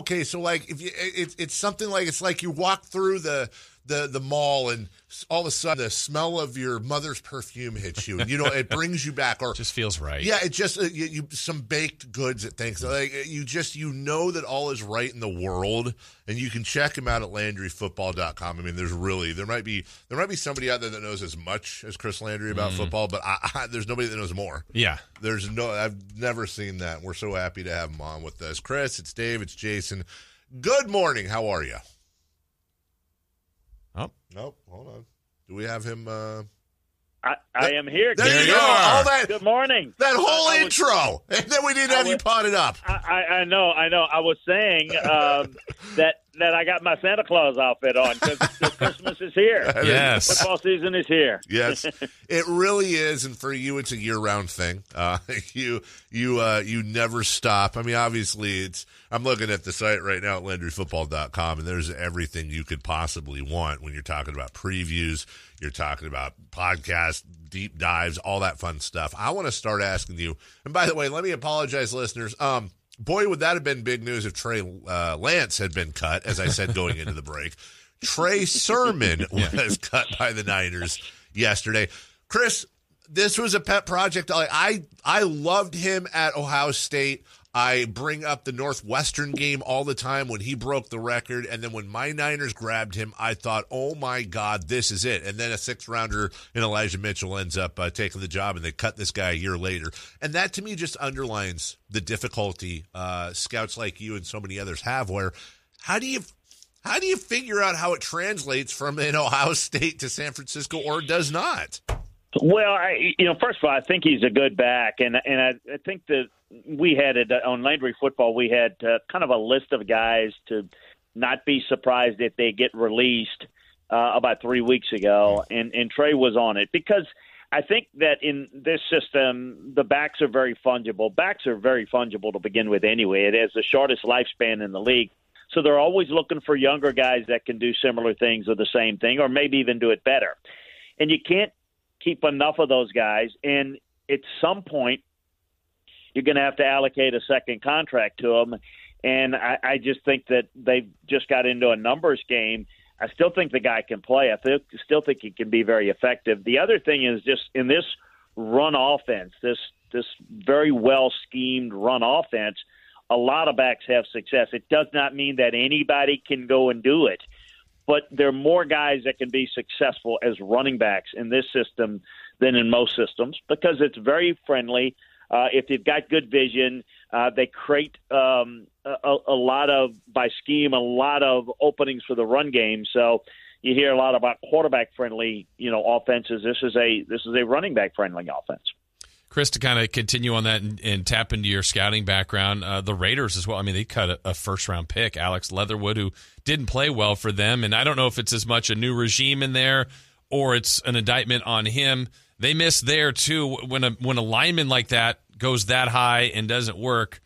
Okay, so like if you, it's it's something like it's like you walk through the the the mall and all of a sudden the smell of your mother's perfume hits you and you know it brings you back or just feels right. Yeah it just uh, you, you some baked goods at things. Like you just you know that all is right in the world and you can check them out at landryfootball.com i mean there's really there might be there might be somebody out there that knows as much as chris landry about mm. football but I, I, there's nobody that knows more. Yeah. There's no i've never seen that. We're so happy to have him on with us. Chris it's dave it's jason. Good morning. How are you. Nope. Hold on. Do we have him? Uh... I, I am here. There, there you go. All that, Good morning. That whole I, intro, and then we didn't have was, you potted up. I, I, know, I know. I was saying um, that that I got my Santa Claus outfit on because Christmas is here. Yes, football season is here. Yes, it really is, and for you, it's a year-round thing. Uh, you you uh, you never stop. I mean, obviously, it's. I'm looking at the site right now at LandryFootball.com, and there's everything you could possibly want when you're talking about previews. You're talking about podcasts, deep dives, all that fun stuff. I want to start asking you. And by the way, let me apologize, listeners. Um, boy, would that have been big news if Trey uh, Lance had been cut, as I said going into the break. Trey Sermon was cut by the Niners yesterday. Chris, this was a pet project. I, I I loved him at Ohio State. I bring up the Northwestern game all the time when he broke the record. And then when my Niners grabbed him, I thought, oh my God, this is it. And then a sixth rounder in Elijah Mitchell ends up uh, taking the job and they cut this guy a year later. And that to me just underlines the difficulty uh, scouts like you and so many others have where how do you how do you figure out how it translates from an Ohio State to San Francisco or does not? Well, I, you know, first of all, I think he's a good back, and and I, I think that we had it on Landry Football. We had uh, kind of a list of guys to not be surprised if they get released uh, about three weeks ago, and and Trey was on it because I think that in this system, the backs are very fungible. Backs are very fungible to begin with, anyway. It has the shortest lifespan in the league. So they're always looking for younger guys that can do similar things or the same thing, or maybe even do it better. And you can't keep enough of those guys. And at some point, you're going to have to allocate a second contract to them. And I, I just think that they've just got into a numbers game. I still think the guy can play. I th- still think he can be very effective. The other thing is just in this run offense, this this very well schemed run offense, a lot of backs have success. It does not mean that anybody can go and do it but there are more guys that can be successful as running backs in this system than in most systems because it's very friendly. Uh, if they've got good vision, uh, they create um, a, a lot of by scheme a lot of openings for the run game. So you hear a lot about quarterback friendly, you know, offenses. This is a this is a running back friendly offense. Chris, to kind of continue on that and, and tap into your scouting background, uh, the Raiders as well. I mean, they cut a, a, first round pick, Alex Leatherwood, who didn't play well for them. And I don't know if it's as much a new regime in there or it's an indictment on him. They miss there too. When a when a lineman like that goes that high and doesn't work,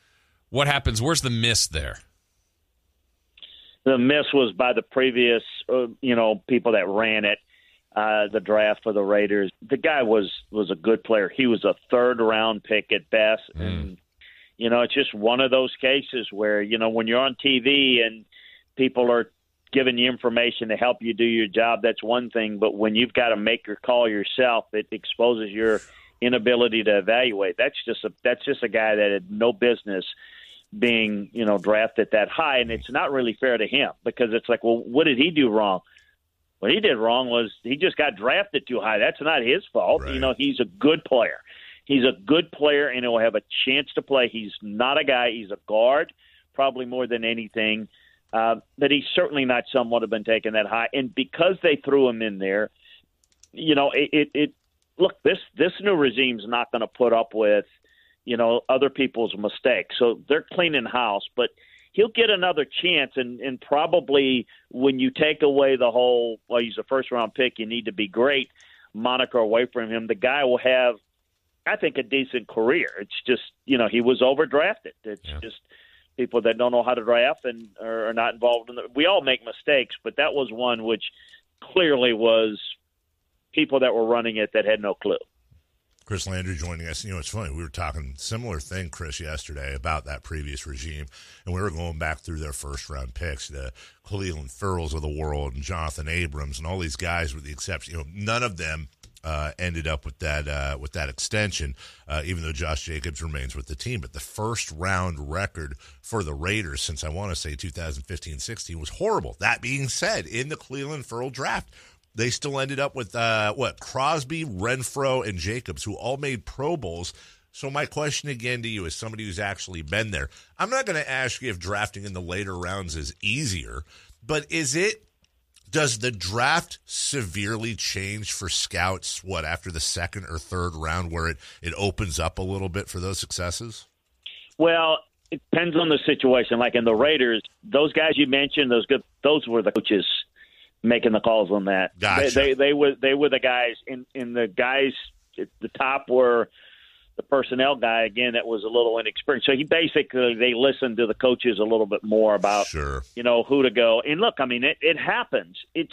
what happens? Where's the miss there? The miss was by the previous, uh, you know, people that ran it uh, the draft for the Raiders. The guy was was a good player. He was a third round pick at best, mm. and you know it's just one of those cases where you know when you're on TV and people are giving you information to help you do your job. That's one thing, but when you've got to make your call yourself, it exposes your inability to evaluate. That's just a that's just a guy that had no business being you know drafted that high, and it's not really fair to him because it's like, well, what did he do wrong? What he did wrong was he just got drafted too high. That's not his fault. Right. You know, he's a good player. He's a good player, and he'll have a chance to play. He's not a guy. He's a guard, probably more than anything. Uh, but he's certainly not someone have been taken that high. And because they threw him in there, you know, it, it, it look this this new regime's not going to put up with you know other people's mistakes. So they're cleaning house, but he'll get another chance. And and probably when you take away the whole well, he's a first round pick, you need to be great moniker away from him, the guy will have. I think a decent career. It's just you know he was overdrafted. It's Yeah. just people that don't know how to draft and are not involved in the. We all make mistakes, but that was one which clearly was people that were running it that had no clue. Chris Landry joining us. You know, it's funny. We were talking similar thing, Chris, yesterday about that previous regime, and we were going back through their first round picks, the Clelin Ferrells of the world, and Jonathan Abrams, and all these guys, with the exception, you know, none of them uh, ended up with that uh, with that extension, uh, even though Josh Jacobs remains with the team. But the first round record for the Raiders since I want to say 2015-16 was horrible. That being said, in the Clelin Ferrell draft, they still ended up with uh, what Crosby, Renfrow, and Jacobs, who all made Pro Bowls. So my question again to you, as somebody who's actually been there, I'm not going to ask you if drafting in the later rounds is easier, but is it? Does the draft severely change for scouts? What after the second or third round, where it it opens up a little bit for those successes? Well, it depends on the situation. Like in the Raiders, those guys you mentioned, those good, those were the coaches making the calls on that. Gotcha. They, they they were they were the guys in in the guys at the top were the personnel guy again that was a little inexperienced. So he basically they listened to the coaches a little bit more about Sure. you know who to go. And look, I mean it, it happens. It's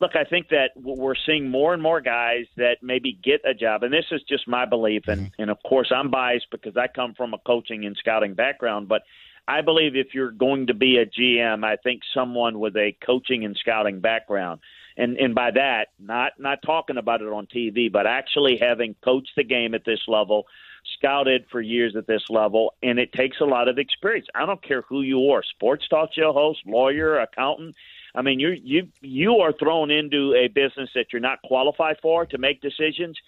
look, I think that we're seeing more and more guys that maybe get a job, and this is just my belief. And mm-hmm. and of course I'm biased because I come from a coaching and scouting background, but I believe if you're going to be a GM, I think someone with a coaching and scouting background, and and by that, not not talking about it on TV, but actually having coached the game at this level, scouted for years at this level, and it takes a lot of experience. I don't care who you are, sports talk show host, lawyer, accountant. I mean, you you you are thrown into a business that you're not qualified for to make decisions.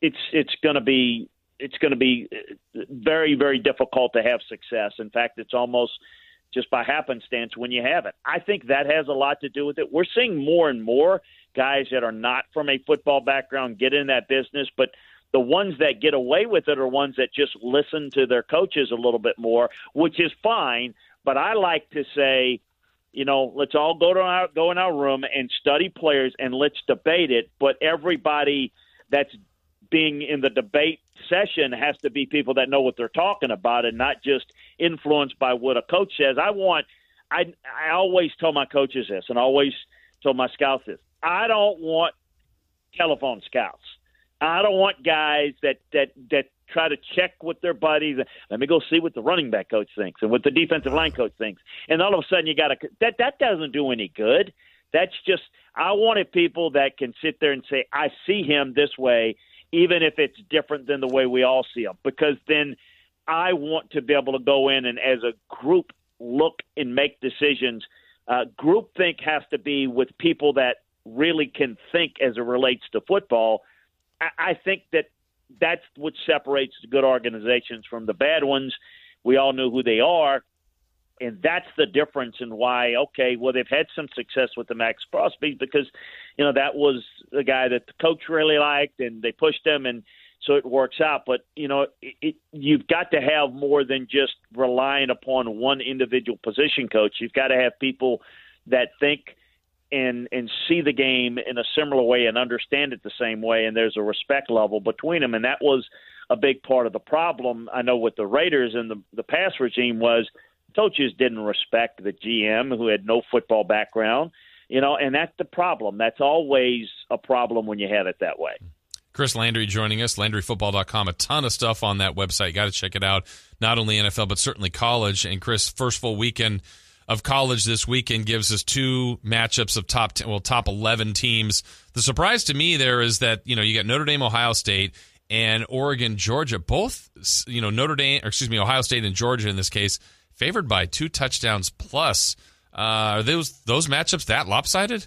It's it's going to be it's going to be very very difficult to have success. In fact, it's almost just by happenstance when you have it. I think that has a lot to do with it. We're seeing more and more guys that are not from a football background get in that business, but the ones that get away with it are ones that just listen to their coaches a little bit more, which is fine. But I like to say, you know, let's all go to our go in our room and study players and let's debate it. But everybody that's being in the debate session has to be people that know what they're talking about and not just influenced by what a coach says. I want I I always tell my coaches this and I always tell my scouts this. I don't want telephone scouts. I don't want guys that that that try to check with their buddies. Let me go see what the running back coach thinks and what the defensive line coach thinks. And all of a sudden you got to that that doesn't do any good. That's just I wanted people that can sit there and say I see him this way even if it's different than the way we all see him because then I want to be able to go in and as a group look and make decisions. Uh, group think has to be with people that really can think as it relates to football. I, I think that that's what separates the good organizations from the bad ones. We all know who they are, and that's the difference in why. Okay, well they've had some success with the Maxx Crosby because you know that was the guy that the coach really liked, and they pushed him, and so it works out. But you know, it, it, you've got to have more than just relying upon one individual position coach. You've got to have people that think and and see the game in a similar way and understand it the same way and there's a respect level between them and that was a big part of the problem I know with the Raiders and the the past regime was coaches didn't respect the GM who had no football background you know and that's the problem that's always a problem when you have it that way Chris Landry joining us, LandryFootball.com. A ton of stuff on that website. Got to check it out. Not only NFL, but certainly college. And Chris, first full weekend of college this weekend gives us two matchups of top 10, well top 11 teams. The surprise to me there is that, you know, you got Notre Dame Ohio State and Oregon, Georgia, both you know Notre Dame, excuse me, Ohio State and Georgia in this case, favored by two touchdowns plus. Uh, are those those matchups that lopsided?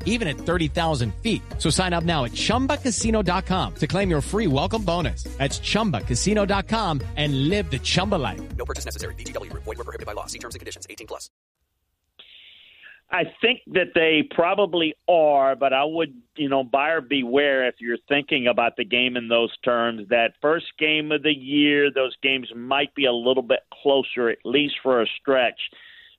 even at 30,000 feet. So sign up now at ChumbaCasino.com to claim your free welcome bonus. That's ChumbaCasino.com and live the Chumba life. No purchase necessary. VGW. Void were prohibited by law. See terms and conditions. 18 plus. I think that they probably are, but I would, you know, buyer beware if you're thinking about the game in those terms. That first game of the year, those games might be a little bit closer, at least for a stretch,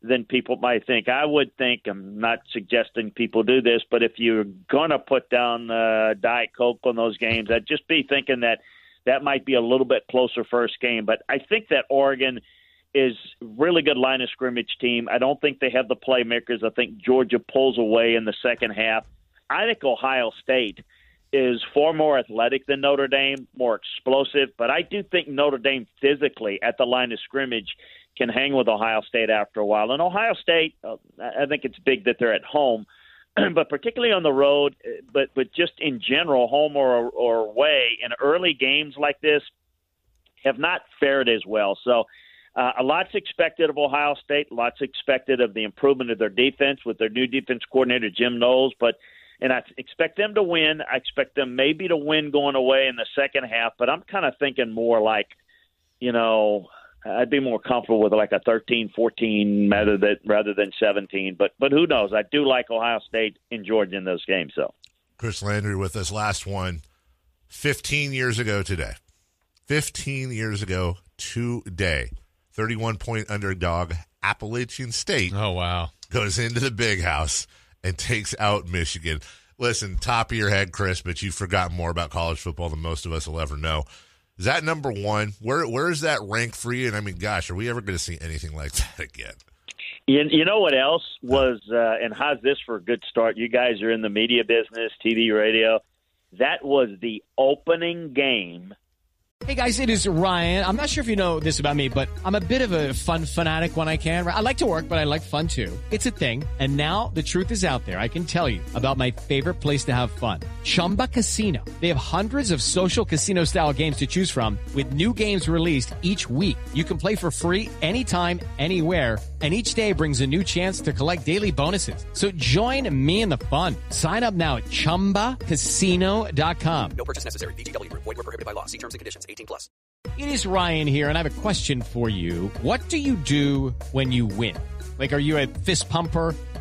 than people might think. I would think, I'm not suggesting people do this, but if you're going to put down uh, Diet Coke on those games, I'd just be thinking that that might be a little bit closer first game. But I think that Oregon – is really good line of scrimmage team. I don't think they have the playmakers. I think Georgia pulls away in the second half. I think Ohio State is far more athletic than Notre Dame, more explosive, but I do think Notre Dame physically at the line of scrimmage can hang with Ohio State after a while. And Ohio State, uh, I think it's big that they're at home, but particularly on the road, but but just in general, home or or away in early games like this, have not fared as well. So uh, a lot's expected of Ohio State. Lots expected of the improvement of their defense with their new defense coordinator Jim Knowles. But and I expect them to win. I expect them maybe to win going away in the second half. But I'm kind of thinking more like, you know, I'd be more comfortable with like a 13-14 rather than rather than 17. But but who knows? I do like Ohio State and Georgia in those games. So Chris Landry with us. Last one, 15 years ago today. 15 years ago today 31 point underdog Appalachian State. Oh, wow. Goes into the big house and takes out Michigan. Listen, top of your head, Chris, but you've forgotten more about college football than most of us will ever know. Is that number one? Where where is that rank for you? And I mean, gosh, are we ever going to see anything like that again? You, you know what else was, uh, and how's this for a good start? You guys are in the media business, TV, radio. That was the opening game Hey guys, it is Ryan. I'm not sure if you know this about me, but I'm a bit of a fun fanatic when I can. I like to work, but I like fun too. It's a thing. And now the truth is out there. I can tell you about my favorite place to have fun. Chumba Casino. They have hundreds of social casino style games to choose from with new games released each week. You can play for free anytime, anywhere and each day brings a new chance to collect daily bonuses. So join me in the fun. Sign up now at ChumbaCasino.com. No purchase necessary. VGW. Void were prohibited by law. See terms and conditions. 18 plus. It is Ryan here, and I have a question for you. What do you do when you win? Like, are you a fist pumper?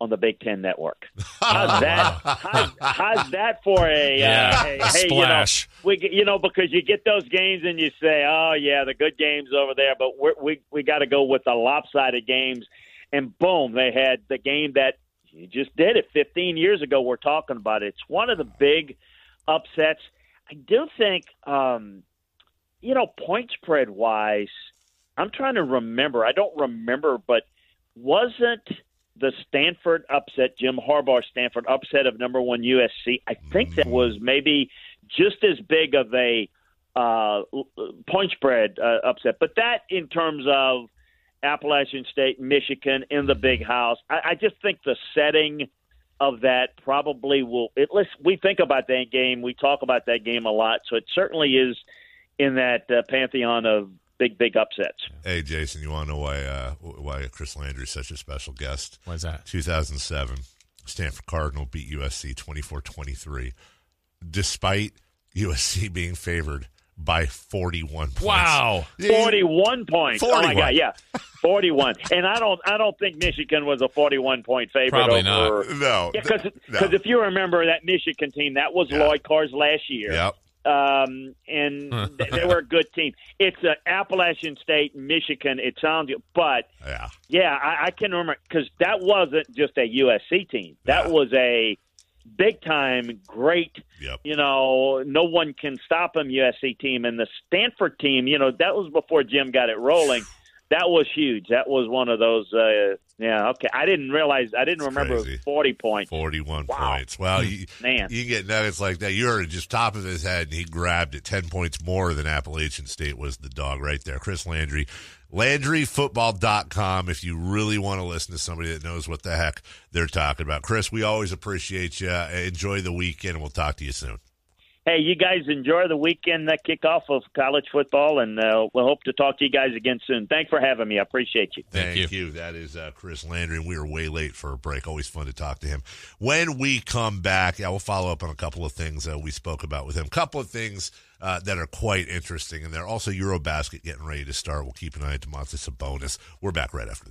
on the Big Ten Network. How's that? How's, how's that for a, yeah, uh, a, hey, splash? You know, we you know because you get those games and you say, oh yeah, the good games over there, but we're, we we got to go with the lopsided games, and boom, they had the game that you just did it 15 years ago. We're talking about it. It's one of the big upsets. I do think, um, you know, point spread wise, I'm trying to remember. I don't remember, but wasn't the Stanford upset, Jim Harbaugh Stanford upset of number one USC. I think that was maybe just as big of a uh, point spread uh, upset. But that, in terms of Appalachian State, Michigan in the big house, I, I just think the setting of that probably will. It, let's we think about that game. We talk about that game a lot, so it certainly is in that uh, pantheon of big, big upsets. Hey, Jason, you want to know why uh, why Chris Landry is such a special guest? Why is that? 2007, Stanford Cardinal beat USC 24-23, despite USC being favored by 41 points. Wow. Forty-one points. Oh my God, yeah, forty-one. and I don't, I don't think Michigan was a forty-one point favorite. Probably over, not. No. because no. if you remember that Michigan team, that was Yeah. Lloyd Carr's last year. Yep. Um, and they, they were a good team. It's uh, Appalachian State, Michigan. It sounds, but Yeah. yeah, I, I can remember because that wasn't just a USC team. That Yeah. was a big time, great. Yep. You know, no one can stop them. USC team and the Stanford team. You know, that was before Jim got it rolling. That was huge. That was one of those. Uh, yeah, okay. I didn't realize. I didn't It's remember it was forty points. 41 Wow. points. Well, you, Man. you get nuggets like that. You're just top of his head, and he grabbed it 10 points more than Appalachian State was the dog right there. Chris Landry, LandryFootball.com if you really want to listen to somebody that knows what the heck they're talking about. Chris, we always appreciate you. Enjoy the weekend, and we'll talk to you soon. Hey, you guys enjoy the weekend, the kickoff of college football, and uh, we'll hope to talk to you guys again soon. Thanks for having me. I appreciate you. Thank, you. you. That is uh, Chris Landry, and we were way late for a break. Always fun to talk to him. When we come back, yeah, we'll follow up on a couple of things uh, we spoke about with him. A couple of things uh, that are quite interesting, and they're also Eurobasket getting ready to start. We'll keep an eye on Domantas Sabonis. We're back right after.